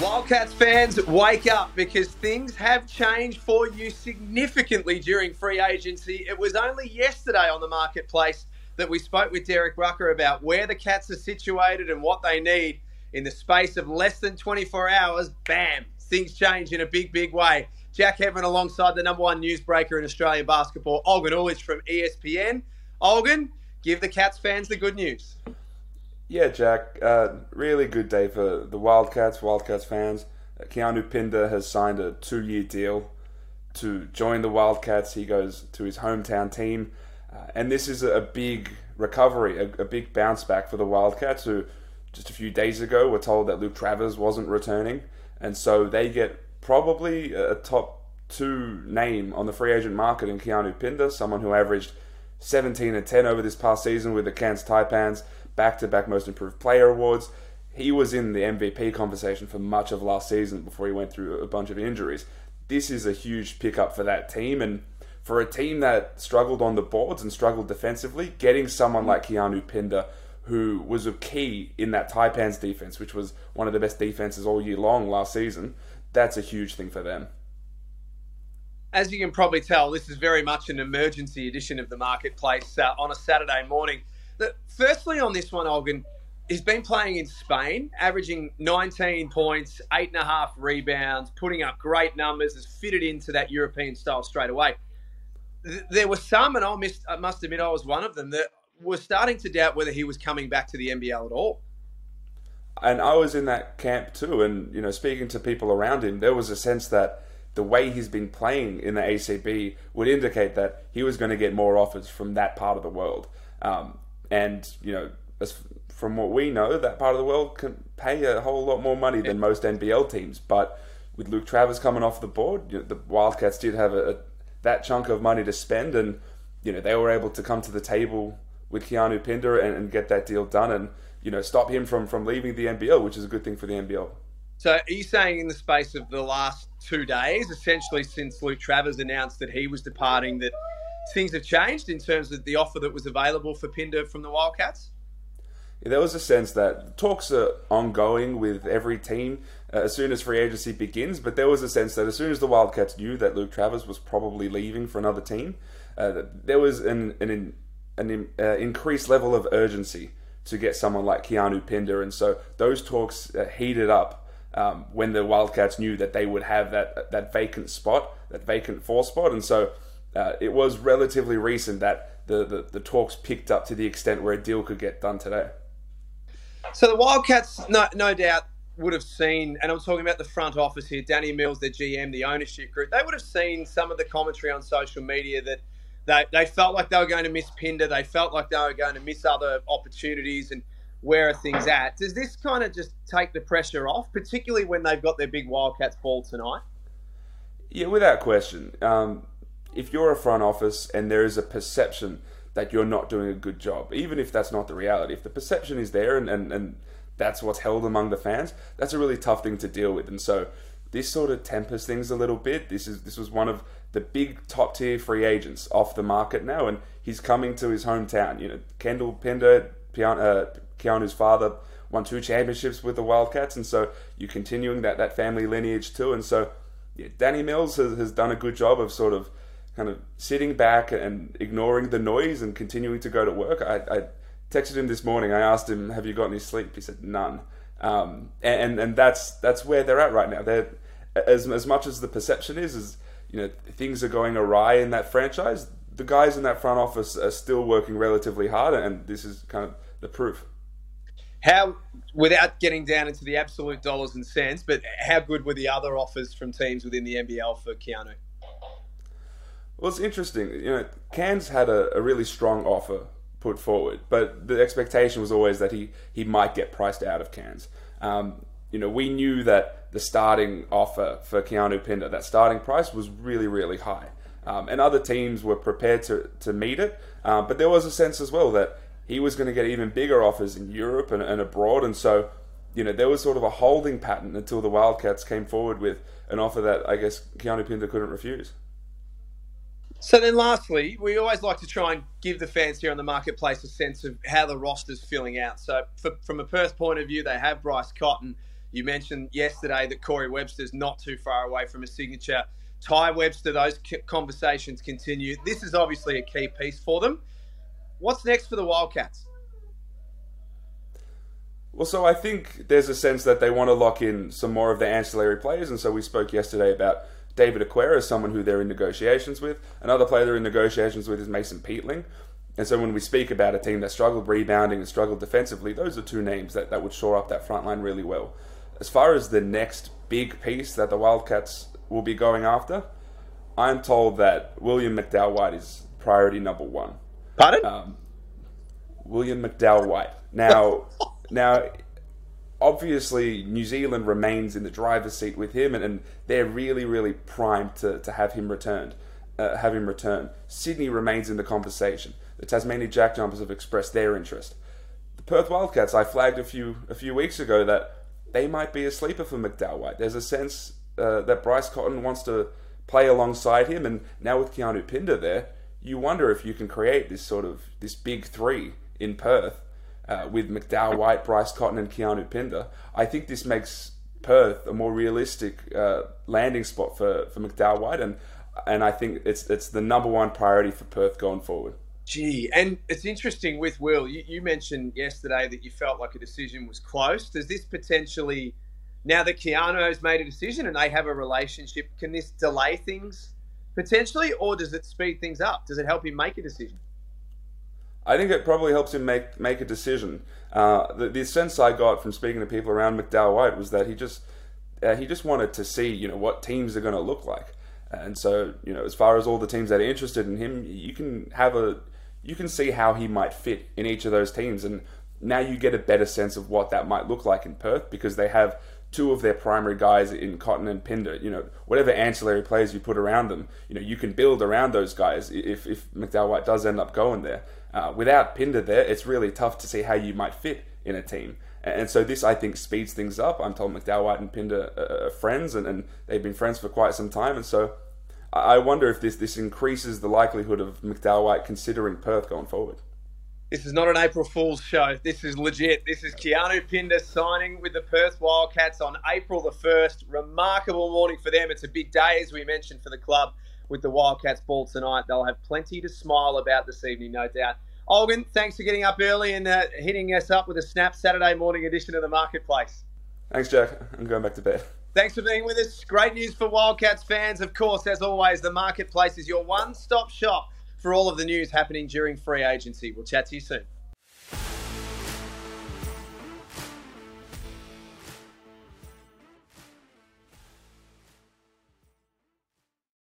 Wildcats fans, wake up because things have changed for you significantly during free agency. It was only yesterday on the marketplace that we spoke with Derek Rucker about where the Cats are situated and what they need. In the space of less than 24 hours, bam, things change in a big, big way. Jack Heaven alongside the number one newsbreaker in Australian basketball, Olgun Uluc from ESPN. Olgun, give the Cats fans the good news. Yeah, Jack. Uh, really good day for the Wildcats, Wildcats fans. Keanu Pinder has signed a two year deal to join the Wildcats. He goes to his hometown team. Uh, and this is a big recovery, a, a, big bounce back for the Wildcats, who just a few days ago were told that Luke Travers wasn't returning. And so they get probably a top two name on the free agent market in Keanu Pinder, someone who averaged 17 and 10 over this past season with the Cairns Taipans back to back most improved player awards. He was in the MVP conversation for much of last season before he went through a bunch of injuries. This is a huge pickup for that team and for a team that struggled on the boards and struggled defensively, getting someone like Keanu Pinder, who was a key in that Taipans defense, which was one of the best defenses all year long last season, that's a huge thing for them. As you can probably tell, this is very much an emergency edition of the marketplace uh, on a Saturday morning. The, firstly, on this one, Olgun, he's been playing in Spain, averaging 19 points, eight and a half rebounds, putting up great numbers, has fitted into that European style straight away. There were some, and I, missed, I must admit I was one of them, that were starting to doubt whether he was coming back to the NBL at all. And I was in that camp too, and you know, speaking to people around him, there was a sense that the way he's been playing in the ACB would indicate that he was going to get more offers from that part of the world. Um, and, you know, as, from what we know, that part of the world can pay a whole lot more money than most NBL teams. But with Luke Travers coming off the board, you know, the Wildcats did have a, a, that chunk of money to spend, and you know they were able to come to the table with Keanu Pinder and, and, get that deal done, and you know stop him from from leaving the NBL, which is a good thing for the NBL. So, are you saying in the space of the last two days, essentially since Luke Travers announced that he was departing, that things have changed in terms of the offer that was available for Pinder from the Wildcats? Yeah, there was a sense that talks are ongoing with every team uh, as soon as free agency begins, but there was a sense that as soon as the Wildcats knew that Luke Travers was probably leaving for another team, uh, there was an, an, an uh, increased level of urgency to get someone like Keanu Pinder, and so those talks uh, heated up um, when the Wildcats knew that they would have that that vacant spot, that vacant four spot, and so uh, it was relatively recent that the, the, the, talks picked up to the extent where a deal could get done today. So the Wildcats, no, no doubt, would have seen, and I'm talking about the front office here, Danny Mills, the GM, the ownership group, they would have seen some of the commentary on social media that they, they felt like they were going to miss Pinder, they felt like they were going to miss other opportunities, and where are things at? Does this kind of just take the pressure off, particularly when they've got their big Wildcats ball tonight? Yeah, without question. Um, if you're a front office and there is a perception that you're not doing a good job, even if that's not the reality, if the perception is there and, and, and that's what's held among the fans, that's a really tough thing to deal with. And so this sort of tempers things a little bit. This is this was one of the big top tier free agents off the market now, and he's coming to his hometown. You know, Kendall Pinder, uh, Keanu's father, won two championships with the Wildcats, and so you're continuing that that family lineage too. And so, yeah, Danny Mills has, has done a good job of sort of kind of sitting back and ignoring the noise and continuing to go to work. I, I texted him this morning. I asked him, "Have you got any sleep?" He said, "None." Um, and and that's that's where they're at right now. They're as as much as the perception is, is you know things are going awry in that franchise. The guys in that front office are still working relatively hard, and this is kind of the proof. How, without getting down into the absolute dollars and cents, but how good were the other offers from teams within the NBL for Keanu? Well, it's interesting. You know, Cairns had a, a really strong offer put forward, but the expectation was always that he, he might get priced out of Cairns. Um, you know, we knew that the starting offer for Keanu Pinder, that starting price was really, really high. Um, and other teams were prepared to, to meet it. Um, but there was a sense as well that he was going to get even bigger offers in Europe and, and abroad. And so, you know, there was sort of a holding pattern until the Wildcats came forward with an offer that I guess Keanu Pinder couldn't refuse. So then, lastly, we always like to try and give the fans here on the marketplace a sense of how the roster's filling out. So, for, from a Perth point of view, they have Bryce Cotton, You mentioned yesterday that Corey Webster's not too far away from a signature. Tai Webster, those conversations continue. This is obviously a key piece for them. What's next for the Wildcats? Well, so I think there's a sense that they want to lock in some more of the ancillary players, and so we spoke yesterday about David Aquera is someone who they're in negotiations with. Another player they're in negotiations with is Mason Peatling. And so when we speak about a team that struggled rebounding and struggled defensively, those are two names that, that would shore up that front line really well. As far as the next big piece that the Wildcats will be going after, I'm told that William McDowell White is priority number one. Pardon? Um, William McDowell White. Now, now, obviously, New Zealand remains in the driver's seat with him, and, and they're really, really primed to, to have him returned. Uh, have him return. Sydney remains in the conversation. The Tasmania Jack Jumpers have expressed their interest. The Perth Wildcats, I flagged a few a few weeks ago that they might be a sleeper for McDowell White. There's a sense uh, that Bryce Cotton wants to play alongside him, and now with Keanu Pinder there, you wonder if you can create this sort of this big three in Perth uh, with McDowell White, Bryce Cotton, and Keanu Pinder. I think this makes Perth a more realistic uh, landing spot for, for McDowell White, and and I think it's it's the number one priority for Perth going forward. Gee, and it's interesting with Will. You, you mentioned yesterday that you felt like a decision was close. Does this potentially, now that Keanu has made a decision and they have a relationship, can this delay things potentially, or does it speed things up? Does it help him make a decision? I think it probably helps him make make a decision. Uh, the, the, sense I got from speaking to people around McDowell White was that he just uh, he just wanted to see you know what teams are going to look like, and so you know as far as all the teams that are interested in him, you can have a you can see how he might fit in each of those teams, and now you get a better sense of what that might look like in Perth because they have two of their primary guys in Cotton and Pinder. You know, whatever ancillary players you put around them, you know, you can build around those guys if if McDowell White does end up going there. Uh, without Pinder there, it's really tough to see how you might fit in a team. And so this, I think, speeds things up. I'm told McDowell White and Pinder are friends, and, and they've been friends for quite some time. And so I wonder if this, this increases the likelihood of McDowell White considering Perth going forward. This is not an April Fool's show. This is legit. This is Keanu Pinder signing with the Perth Wildcats on April the 1st. Remarkable morning for them. It's a big day, as we mentioned, for the club with the Wildcats ball tonight. They'll have plenty to smile about this evening, no doubt. Olgun, thanks for getting up early and uh, hitting us up with a snap Saturday morning edition of the Marketplace. Thanks, Jack. I'm going back to bed. Thanks for being with us. Great news for Wildcats fans. Of course, as always, the Marketplace is your one stop shop for all of the news happening during free agency. We'll chat to you soon.